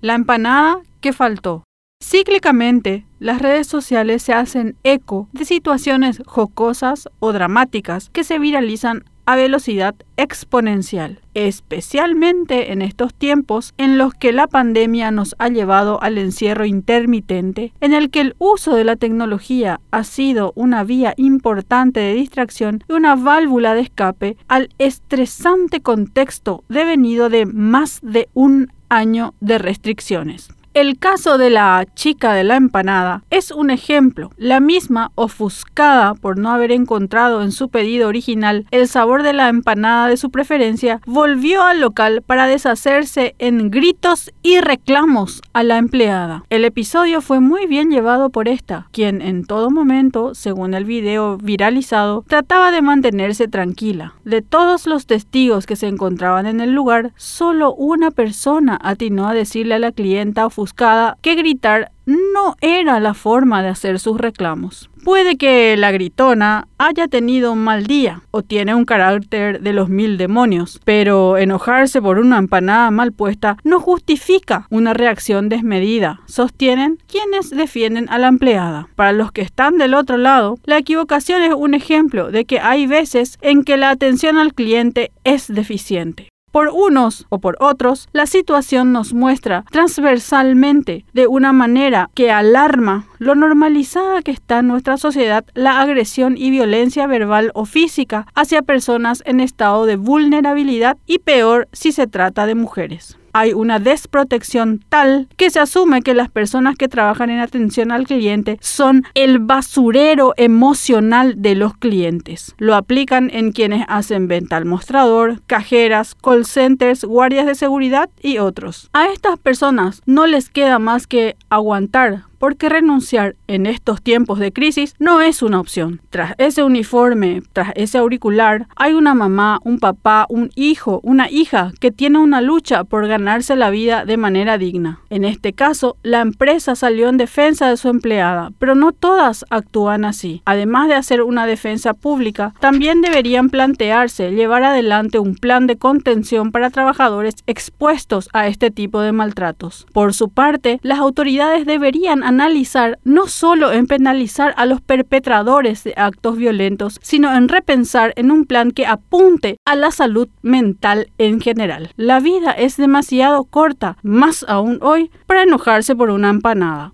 La empanada que faltó. Cíclicamente, las redes sociales se hacen eco de situaciones jocosas o dramáticas que se viralizan a velocidad exponencial, especialmente en estos tiempos en los que la pandemia nos ha llevado al encierro intermitente, en el que el uso de la tecnología ha sido una vía importante de distracción y una válvula de escape al estresante contexto devenido de más de un año de restricciones. El caso de la chica de la empanada es un ejemplo. La misma, ofuscada por no haber encontrado en su pedido original el sabor de la empanada de su preferencia, volvió al local para deshacerse en gritos y reclamos a la empleada. El episodio fue muy bien llevado por esta, quien en todo momento, según el video viralizado, trataba de mantenerse tranquila. De todos los testigos que se encontraban en el lugar, solo una persona atinó a decirle a la clienta ofuscada que gritar no era la forma de hacer sus reclamos. Puede que la gritona haya tenido un mal día o tiene un carácter de los mil demonios, pero enojarse por una empanada mal puesta no justifica una reacción desmedida, sostienen quienes defienden a la empleada. Para los que están del otro lado, la equivocación es un ejemplo de que hay veces en que la atención al cliente es deficiente. Por unos o por otros, la situación nos muestra transversalmente de una manera que alarma lo normalizada que está en nuestra sociedad la agresión y violencia verbal o física hacia personas en estado de vulnerabilidad y peor si se trata de mujeres hay una desprotección tal que se asume que las personas que trabajan en atención al cliente son el basurero emocional de los clientes. Lo aplican en quienes hacen venta al mostrador, cajeras, call centers, guardias de seguridad y otros. A estas personas no les queda más que aguantar porque renunciar en estos tiempos de crisis no es una opción. Tras ese uniforme, tras ese auricular, hay una mamá, un papá, un hijo, una hija que tiene una lucha por ganarse la vida de manera digna. En este caso, la empresa salió en defensa de su empleada, pero no todas actúan así. Además de hacer una defensa pública, también deberían plantearse llevar adelante un plan de contención para trabajadores expuestos a este tipo de maltratos. Por su parte, las autoridades deberían analizar no solo en penalizar a los perpetradores de actos violentos, sino en repensar en un plan que apunte a la salud mental en general. La vida es demasiado corta, más aún hoy, para enojarse por una empanada.